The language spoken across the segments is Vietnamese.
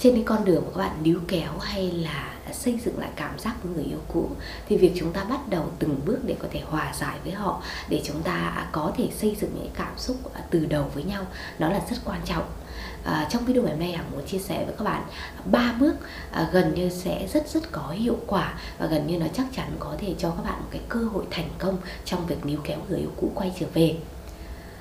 trên cái con đường mà các bạn níu kéo hay là xây dựng lại cảm giác với người yêu cũ thì việc chúng ta bắt đầu từng bước để có thể hòa giải với họ để chúng ta có thể xây dựng những cảm xúc à, từ đầu với nhau nó là rất quan trọng. À, trong video ngày hôm nay hằng muốn chia sẻ với các bạn ba bước à, gần như sẽ rất rất có hiệu quả và gần như nó chắc chắn có thể cho các bạn một cái cơ hội thành công trong việc níu kéo người yêu cũ quay trở về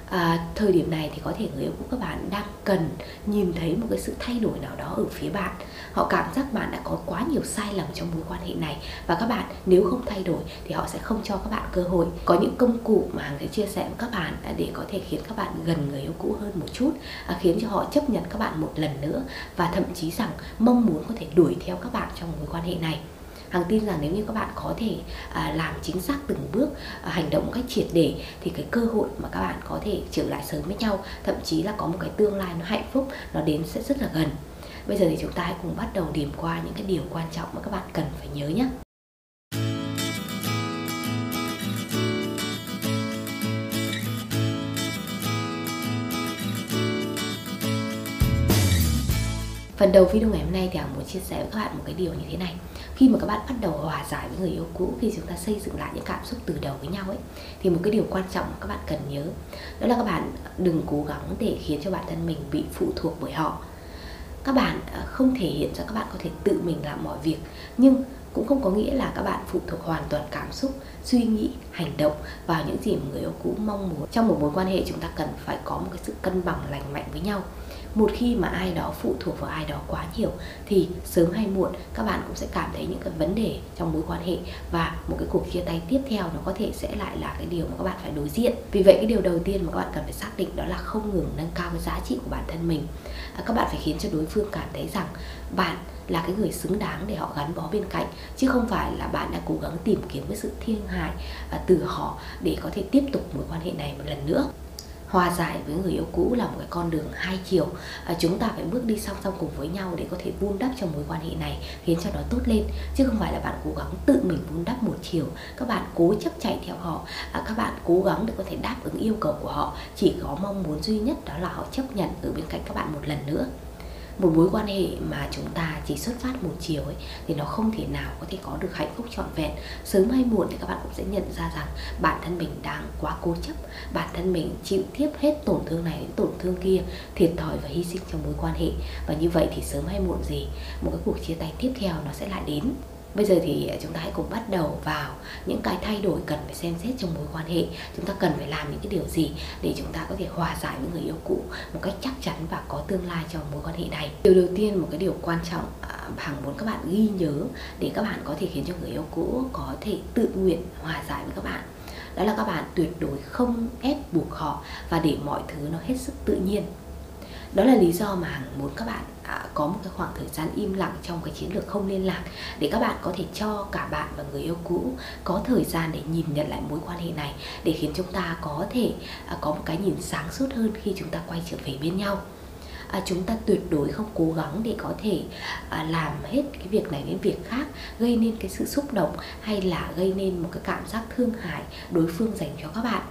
à, thời điểm này thì có thể người yêu cũ các bạn đang cần nhìn thấy một cái sự thay đổi nào đó ở phía bạn. Họ cảm giác bạn đã có quá nhiều sai lầm trong mối quan hệ này. Và các bạn nếu không thay đổi thì họ sẽ không cho các bạn cơ hội. Có những công cụ mà hằng sẽ chia sẻ với các bạn để có thể khiến các bạn gần người yêu cũ hơn một chút à, khiến cho họ chấp nhận các bạn một lần nữa và thậm chí rằng mong muốn có thể đuổi theo các bạn trong mối quan hệ này hằng tin rằng nếu như các bạn có thể à, làm chính xác từng bước à, hành động một cách triệt để thì cái cơ hội mà các bạn có thể trở lại sớm với nhau thậm chí là có một cái tương lai nó hạnh phúc nó đến sẽ rất là gần. Bây giờ thì chúng ta hãy cùng bắt đầu điểm qua những cái điều quan trọng mà các bạn cần phải nhớ nhé. Phần đầu video ngày hôm nay thì Hằng muốn chia sẻ với các bạn một cái điều như thế này. Khi mà các bạn bắt đầu hòa giải với người yêu cũ, Khi chúng ta xây dựng lại những cảm xúc từ đầu với nhau ấy, Thì một cái điều quan trọng mà các bạn cần nhớ, Đó là các bạn đừng cố gắng để khiến cho bản thân mình bị phụ thuộc bởi họ. Các bạn à, không thể hiện cho các bạn có thể tự mình làm mọi việc, Nhưng cũng không có nghĩa là các bạn phụ thuộc hoàn toàn cảm xúc, suy nghĩ, hành động vào những gì mà người yêu cũ mong muốn. Trong một mối quan hệ chúng ta cần phải có một cái sự cân bằng lành mạnh với nhau. Một khi mà ai đó phụ thuộc vào ai đó quá nhiều thì sớm hay muộn các bạn cũng sẽ cảm thấy những cái vấn đề trong mối quan hệ và một cái cuộc chia tay tiếp theo nó có thể sẽ lại là cái điều mà các bạn phải đối diện. Vì vậy cái điều đầu tiên mà các bạn cần phải xác định đó là không ngừng nâng cao cái giá trị của bản thân mình. À, các bạn phải khiến cho đối phương cảm thấy rằng bạn là cái người xứng đáng để họ gắn bó bên cạnh chứ không phải là bạn đã cố gắng tìm kiếm cái sự thiêng hại à, từ họ để có thể tiếp tục mối quan hệ này một lần nữa. Hòa giải với người yêu cũ là một cái con đường hai chiều à, chúng ta phải bước đi song song cùng với nhau để có thể vun đắp cho mối quan hệ này khiến cho nó tốt lên. Chứ không phải là bạn cố gắng tự mình vun đắp một chiều các bạn cố chấp chạy theo họ à, các bạn cố gắng để có thể đáp ứng yêu cầu của họ chỉ có mong muốn duy nhất đó là họ chấp nhận ở bên cạnh các bạn một lần nữa một mối quan hệ mà chúng ta chỉ xuất phát một chiều ấy, thì nó không thể nào có thể có được hạnh phúc trọn vẹn. Sớm hay muộn thì các bạn cũng sẽ nhận ra rằng bản thân mình đang quá cố chấp, bản thân mình chịu tiếp hết tổn thương này đến tổn thương kia, thiệt thòi và hy sinh trong mối quan hệ. Và như vậy thì sớm hay muộn gì, một cái cuộc chia tay tiếp theo nó sẽ lại đến. Bây giờ thì à, chúng ta hãy cùng bắt đầu vào những cái thay đổi cần phải xem xét trong mối quan hệ. Chúng ta cần phải làm những cái điều gì để chúng ta có thể hòa giải với người yêu cũ một cách chắc chắn và có tương lai trong mối quan hệ này? Điều đầu tiên, một cái điều quan trọng à, Hằng muốn các bạn ghi nhớ để các bạn có thể khiến cho người yêu cũ có thể tự nguyện hòa giải với các bạn. Đó là các bạn tuyệt đối không ép buộc họ và để mọi thứ nó hết sức tự nhiên đó là lý do mà hằng muốn các bạn à, có một cái khoảng thời gian im lặng trong cái chiến lược không liên lạc để các bạn có thể cho cả bạn và người yêu cũ có thời gian để nhìn nhận lại mối quan hệ này để khiến chúng ta có thể à, có một cái nhìn sáng suốt hơn khi chúng ta quay trở về bên nhau. À, chúng ta tuyệt đối không cố gắng để có thể à, làm hết cái việc này đến việc khác gây nên cái sự xúc động hay là gây nên một cái cảm giác thương hại đối phương dành cho các bạn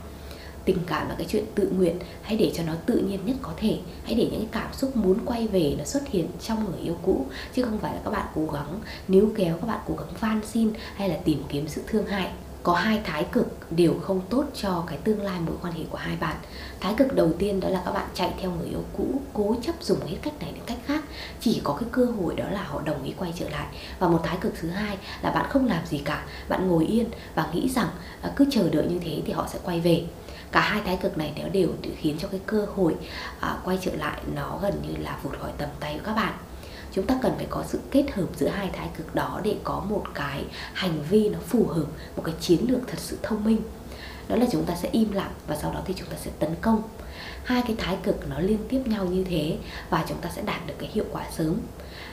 tình cảm là cái chuyện tự nguyện, hãy để cho nó tự nhiên nhất có thể. Hãy để những cái cảm xúc muốn quay về nó xuất hiện trong người yêu cũ, chứ không phải là các bạn cố gắng níu kéo, các bạn cố gắng van xin hay là tìm kiếm sự thương hại có hai thái cực đều không tốt cho cái tương lai mối quan hệ của hai bạn. Thái cực đầu tiên đó là các bạn chạy theo người yêu cũ cố chấp dùng hết cách này đến cách khác chỉ có cái cơ hội đó là họ đồng ý quay trở lại. Và một thái cực thứ hai là bạn không làm gì cả bạn ngồi yên và nghĩ rằng à, cứ chờ đợi như thế thì họ sẽ quay về. Cả hai thái cực này nó đều khiến cho cái cơ hội à, quay trở lại nó gần như là vụt khỏi tầm tay của các bạn chúng ta cần phải có sự kết hợp giữa hai thái cực đó để có một cái hành vi nó phù hợp, một cái chiến lược thật sự thông minh. Đó là chúng ta sẽ im lặng và sau đó thì chúng ta sẽ tấn công hai cái thái cực nó liên tiếp nhau như thế và chúng ta sẽ đạt được cái hiệu quả sớm.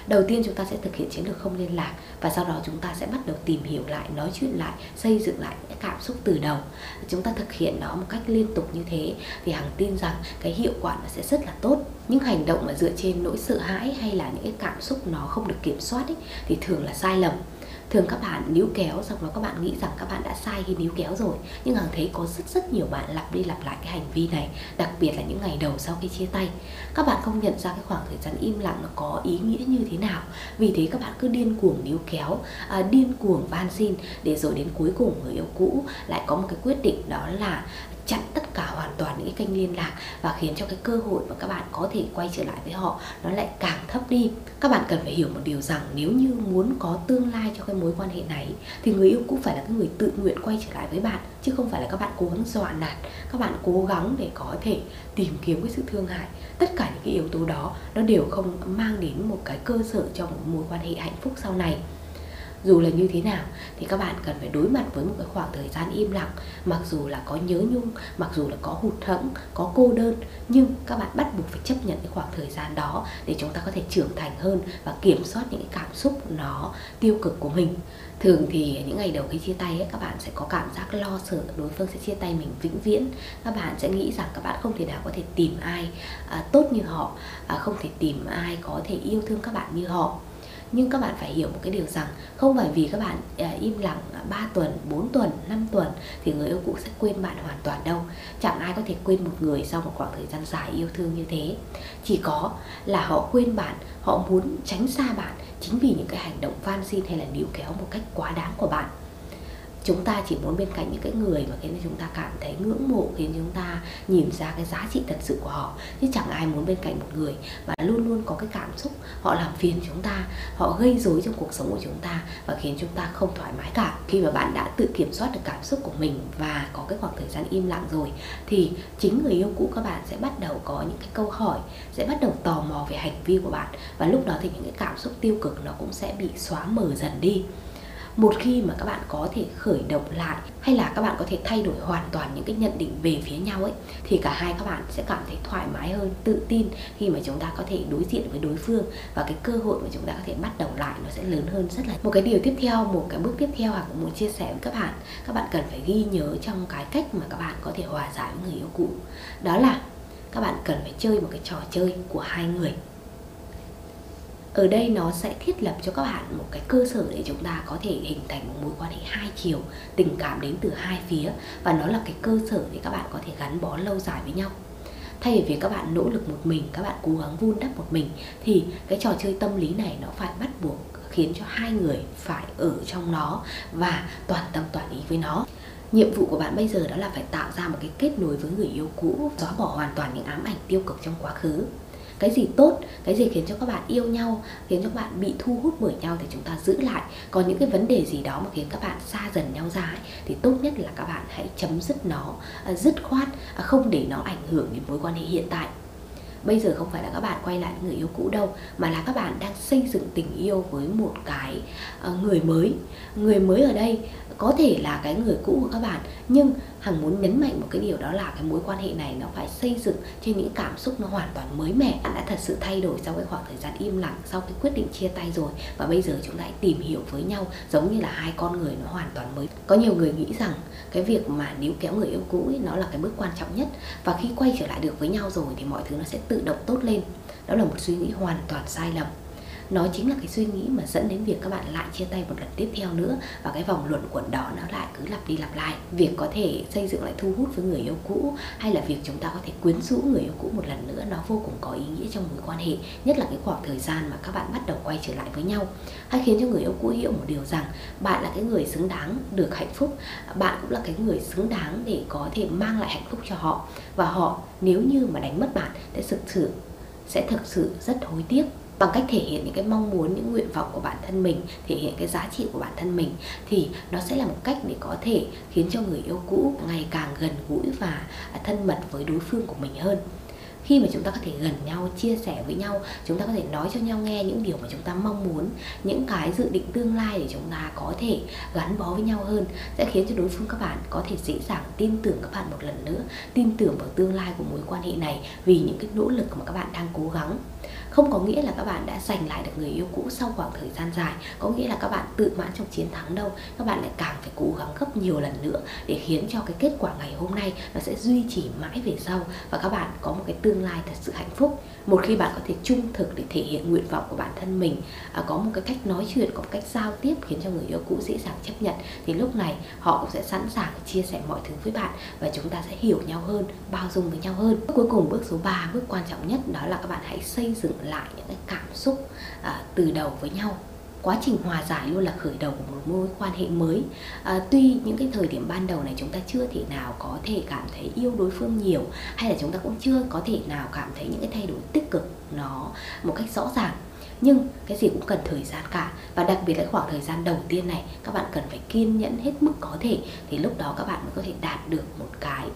Đầu tiên chúng ta sẽ thực hiện chiến lược không liên lạc và sau đó chúng ta sẽ bắt đầu tìm hiểu lại nói chuyện lại xây dựng lại những cảm xúc từ đầu. Chúng ta thực hiện nó một cách liên tục như thế thì hằng tin rằng cái hiệu quả nó sẽ rất là tốt. Những hành động mà dựa trên nỗi sợ hãi hay là những cái cảm xúc nó không được kiểm soát ấy, thì thường là sai lầm thường các bạn níu kéo xong đó các bạn nghĩ rằng các bạn đã sai khi níu kéo rồi. Nhưng hằng thấy có rất rất nhiều bạn lặp đi lặp lại cái hành vi này đặc biệt là những ngày đầu sau khi chia tay. Các bạn không nhận ra cái khoảng thời gian im lặng nó có ý nghĩa như thế nào. Vì thế các bạn cứ điên cuồng níu kéo à, điên cuồng van xin để rồi đến cuối cùng người yêu cũ lại có một cái quyết định đó là chặn tất cả hoàn toàn những cái kênh liên lạc và khiến cho cái cơ hội mà các bạn có thể quay trở lại với họ nó lại càng thấp đi. Các bạn cần phải hiểu một điều rằng nếu như muốn có tương lai cho cái mối quan hệ này thì người yêu cũng phải là cái người tự nguyện quay trở lại với bạn, chứ không phải là các bạn cố gắng dọa nạt, các bạn cố gắng để có thể tìm kiếm cái sự thương hại. Tất cả những cái yếu tố đó nó đều không mang đến một cái cơ sở cho một mối quan hệ hạnh phúc sau này dù là như thế nào thì các bạn cần phải đối mặt với một cái khoảng thời gian im lặng mặc dù là có nhớ nhung mặc dù là có hụt hẫng có cô đơn nhưng các bạn bắt buộc phải chấp nhận cái khoảng thời gian đó để chúng ta có thể trưởng thành hơn và kiểm soát những cái cảm xúc nó tiêu cực của mình. Thường thì những ngày đầu khi chia tay ấy, các bạn sẽ có cảm giác lo sợ đối phương sẽ chia tay mình vĩnh viễn. Các bạn sẽ nghĩ rằng các bạn không thể nào có thể tìm ai à, tốt như họ à, không thể tìm ai có thể yêu thương các bạn như họ nhưng các bạn phải hiểu một cái điều rằng không phải vì các bạn à, im lặng 3 tuần, 4 tuần, 5 tuần thì người yêu cũ sẽ quên bạn hoàn toàn đâu. Chẳng ai có thể quên một người sau một khoảng thời gian dài yêu thương như thế. Chỉ có là họ quên bạn, họ muốn tránh xa bạn chính vì những cái hành động van xin hay là níu kéo một cách quá đáng của bạn chúng ta chỉ muốn bên cạnh những cái người mà khiến chúng ta cảm thấy ngưỡng mộ, khiến chúng ta nhìn ra cái giá trị thật sự của họ. Chứ chẳng ai muốn bên cạnh một người mà luôn luôn có cái cảm xúc họ làm phiền chúng ta, họ gây rối trong cuộc sống của chúng ta và khiến chúng ta không thoải mái cả. Khi mà bạn đã tự kiểm soát được cảm xúc của mình và có cái khoảng thời gian im lặng rồi, thì chính người yêu cũ các bạn sẽ bắt đầu có những cái câu hỏi, sẽ bắt đầu tò mò về hành vi của bạn. Và lúc đó thì những cái cảm xúc tiêu cực nó cũng sẽ bị xóa mờ dần đi một khi mà các bạn có thể khởi động lại hay là các bạn có thể thay đổi hoàn toàn những cái nhận định về phía nhau ấy, thì cả hai các bạn sẽ cảm thấy thoải mái hơn, tự tin khi mà chúng ta có thể đối diện với đối phương và cái cơ hội mà chúng ta có thể bắt đầu lại nó sẽ lớn hơn rất là một cái điều tiếp theo, một cái bước tiếp theo hoặc muốn chia sẻ với các bạn các bạn cần phải ghi nhớ trong cái cách mà các bạn có thể hòa giải với người yêu cũ. Đó là các bạn cần phải chơi một cái trò chơi của hai người ở đây nó sẽ thiết lập cho các bạn một cái cơ sở để chúng ta có thể hình thành một mối quan hệ hai chiều, tình cảm đến từ hai phía. Và nó là cái cơ sở để các bạn có thể gắn bó lâu dài với nhau. Thay vì việc các bạn nỗ lực một mình, các bạn cố gắng vun đắp một mình, thì cái trò chơi tâm lý này nó phải bắt buộc khiến cho hai người phải ở trong nó và toàn tâm toàn ý với nó. Nhiệm vụ của bạn bây giờ đó là phải tạo ra một cái kết nối với người yêu cũ, xóa bỏ hoàn toàn những ám ảnh tiêu cực trong quá khứ cái gì tốt cái gì khiến cho các bạn yêu nhau khiến cho các bạn bị thu hút bởi nhau thì chúng ta giữ lại. Còn những cái vấn đề gì đó mà khiến các bạn xa dần nhau ra ấy, thì tốt nhất là các bạn hãy chấm dứt nó à, dứt khoát à, không để nó ảnh hưởng đến mối quan hệ hiện tại bây giờ không phải là các bạn quay lại người yêu cũ đâu mà là các bạn đang xây dựng tình yêu với một cái ờ, người mới. Người mới ở đây có thể là cái người cũ của các bạn nhưng hằng muốn nhấn mạnh một cái điều đó là cái mối quan hệ này nó phải xây dựng trên những cảm xúc nó hoàn toàn mới mẻ. Bạn đã thật sự thay đổi sau cái khoảng thời gian im lặng sau cái quyết định chia tay rồi. Và bây giờ chúng ta hãy tìm hiểu với nhau giống như là hai con người nó hoàn toàn mới. Có nhiều người nghĩ rằng cái việc mà níu kéo người yêu cũ ấy, nó là cái bước quan trọng nhất. Và khi quay trở lại được với nhau rồi thì mọi thứ nó sẽ tự tự động tốt lên. Đó là một suy nghĩ hoàn toàn sai lầm nó chính là cái suy nghĩ mà dẫn đến việc các bạn lại chia tay một lần tiếp theo nữa. Và cái vòng luẩn quẩn đó nó lại cứ lặp đi lặp lại. Việc có thể xây dựng lại thu hút với người yêu cũ, hay là việc chúng ta có thể quyến rũ người yêu cũ một lần nữa, nó vô cùng có ý nghĩa trong mối quan hệ. Nhất là cái khoảng thời gian mà các bạn bắt đầu quay trở lại với nhau. Hay khiến cho người yêu cũ hiểu một điều rằng, bạn là cái người xứng đáng được hạnh phúc. Bạn cũng là cái người xứng đáng để có thể mang lại hạnh phúc cho họ. Và họ nếu như mà đánh mất bạn, sẽ thực sự, sẽ thực sự rất hối tiếc bằng cách thể hiện những cái mong muốn, những nguyện vọng của bản thân mình, thể hiện cái giá trị của bản thân mình, thì nó sẽ là một cách để có thể khiến cho người yêu cũ ngày càng gần gũi và thân mật với đối phương của mình hơn khi mà chúng ta có thể gần nhau, chia sẻ với nhau, chúng ta có thể nói cho nhau nghe những điều mà chúng ta mong muốn, những cái dự định tương lai để chúng ta có thể gắn bó với nhau hơn, sẽ khiến cho đối phương các bạn có thể dễ dàng tin tưởng các bạn một lần nữa, tin tưởng vào tương lai của mối quan hệ này vì những cái nỗ lực mà các bạn đang cố gắng. Không có nghĩa là các bạn đã giành lại được người yêu cũ sau khoảng thời gian dài, có nghĩa là các bạn tự mãn trong chiến thắng đâu. Các bạn lại càng phải cố gắng gấp nhiều lần nữa để khiến cho cái kết quả ngày hôm nay nó sẽ duy trì mãi về sau và các bạn có một cái tương tương lai thật sự hạnh phúc. Một khi bạn có thể trung thực để thể hiện nguyện vọng của bản thân mình à, có một cái cách nói chuyện có một cách giao tiếp khiến cho người yêu cũ dễ dàng chấp nhận thì lúc này họ cũng sẽ sẵn sàng chia sẻ mọi thứ với bạn và chúng ta sẽ hiểu nhau hơn bao dung với nhau hơn. Bước cuối cùng bước số 3 bước quan trọng nhất đó là các bạn hãy xây dựng lại những cái cảm xúc à, từ đầu với nhau quá trình hòa giải luôn là khởi đầu của một mối quan hệ mới. À, tuy những cái thời điểm ban đầu này chúng ta chưa thể nào có thể cảm thấy yêu đối phương nhiều hay là chúng ta cũng chưa có thể nào cảm thấy những cái thay đổi tích cực nó một cách rõ ràng. Nhưng cái gì cũng cần thời gian cả và đặc biệt là khoảng thời gian đầu tiên này các bạn cần phải kiên nhẫn hết mức có thể thì lúc đó các bạn mới có thể đạt được một cái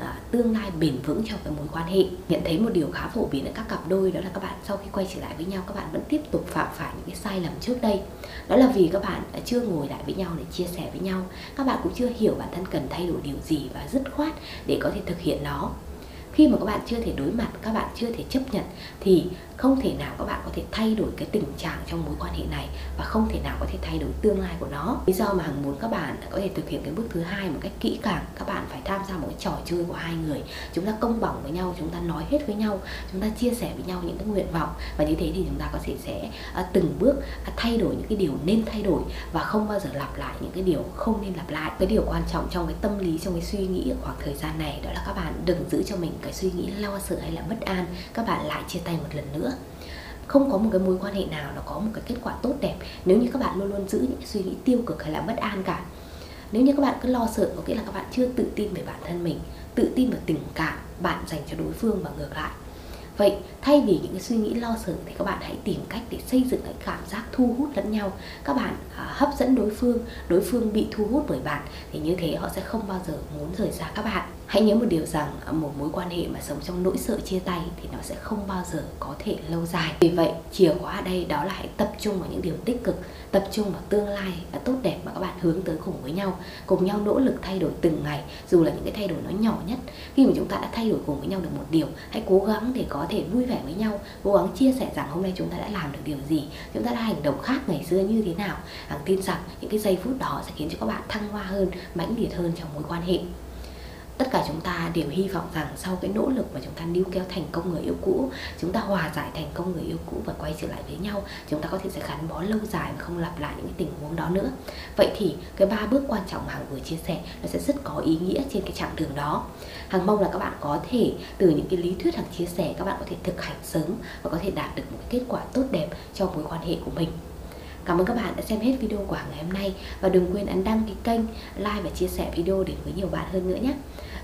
À, tương lai bền vững cho cái mối quan hệ. Nhận thấy một điều khá phổ biến ở các cặp đôi đó là các bạn sau khi quay trở lại với nhau, các bạn vẫn tiếp tục phạm phải những cái sai lầm trước đây. Đó là vì các bạn đã chưa ngồi lại với nhau để chia sẻ với nhau. Các bạn cũng chưa hiểu bản thân cần thay đổi điều gì và dứt khoát để có thể thực hiện nó khi mà các bạn chưa thể đối mặt, các bạn chưa thể chấp nhận, thì không thể nào các bạn có thể thay đổi cái tình trạng trong mối quan hệ này và không thể nào có thể thay đổi tương lai của nó. Lý do mà hằng muốn các bạn có thể thực hiện cái bước thứ hai một cách kỹ càng, các bạn phải tham gia một cái trò chơi của hai người. Chúng ta công bằng với nhau, chúng ta nói hết với nhau, chúng ta chia sẻ với nhau những cái nguyện vọng. Và như thế thì chúng ta có thể sẽ à, từng bước à, thay đổi những cái điều nên thay đổi và không bao giờ lặp lại những cái điều không nên lặp lại. Cái điều quan trọng trong cái tâm lý, trong cái suy nghĩ ở khoảng thời gian này đó là các bạn đừng giữ cho mình cái suy nghĩ lo sợ hay là bất an các bạn lại chia tay một lần nữa. Không có một cái mối quan hệ nào nó có một cái kết quả tốt đẹp nếu như các bạn luôn luôn giữ những suy nghĩ tiêu cực hay là bất an cả. Nếu như các bạn cứ lo sợ có nghĩa là các bạn chưa tự tin về bản thân mình tự tin vào tình cảm bạn dành cho đối phương và ngược lại. Vậy thay vì những cái suy nghĩ lo sợ thì các bạn hãy tìm cách để xây dựng cái cảm giác thu hút lẫn nhau. Các bạn à, hấp dẫn đối phương đối phương bị thu hút bởi bạn thì như thế họ sẽ không bao giờ muốn rời xa các bạn hãy nhớ một điều rằng ờ, một mối quan hệ mà sống trong nỗi sợ chia tay thì nó sẽ không bao giờ có thể lâu dài. Vì vậy, chìa khóa ở đây đó là hãy tập trung vào những điều tích cực, tập trung vào tương lai và tốt đẹp mà các bạn hướng tới cùng với nhau, cùng nhau nỗ lực thay đổi từng ngày, dù là những cái thay đổi nó nhỏ nhất. Khi mà chúng ta đã thay đổi cùng với nhau được một điều, hãy cố gắng để có thể vui vẻ với nhau, cố gắng chia sẻ rằng hôm nay chúng ta đã làm được điều gì, chúng ta đã hành động khác ngày xưa như thế nào. Hằng tin rằng những cái giây phút đó sẽ khiến cho các bạn thăng hoa hơn, mãnh liệt hơn trong mối quan hệ tất cả chúng ta đều hy vọng rằng sau cái nỗ lực mà chúng ta níu kéo thành công người yêu cũ, chúng ta hòa giải thành công người yêu cũ và quay trở lại với nhau, chúng ta có thể sẽ gắn bó lâu dài và không lặp lại những cái tình huống đó nữa. Vậy thì cái ba bước quan trọng mà hằng vừa chia sẻ nó sẽ rất có ý nghĩa trên cái chặng đường đó. Hằng mong là các bạn có thể từ những cái lý thuyết hằng chia sẻ, các bạn có thể thực hành sớm và có thể đạt được một cái kết quả tốt đẹp cho mối quan hệ của mình. Cảm ơn các bạn đã xem hết video của ngày hôm nay và đừng quên ấn đăng ký kênh, like và chia sẻ video đến với nhiều bạn hơn nữa nhé.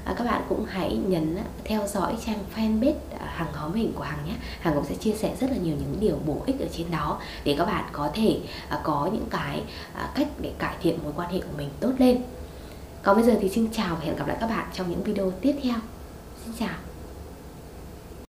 À, các bạn cũng hãy nhấn theo dõi trang fanpage à, hàng hóm mình của Hằng nhé. Hằng cũng sẽ chia sẻ rất là nhiều những điều bổ ích ở trên đó để các bạn có thể à, có những cái à, cách để cải thiện mối quan hệ của mình tốt lên. Còn bây giờ thì xin chào và hẹn gặp lại các bạn trong những video tiếp theo. Xin chào.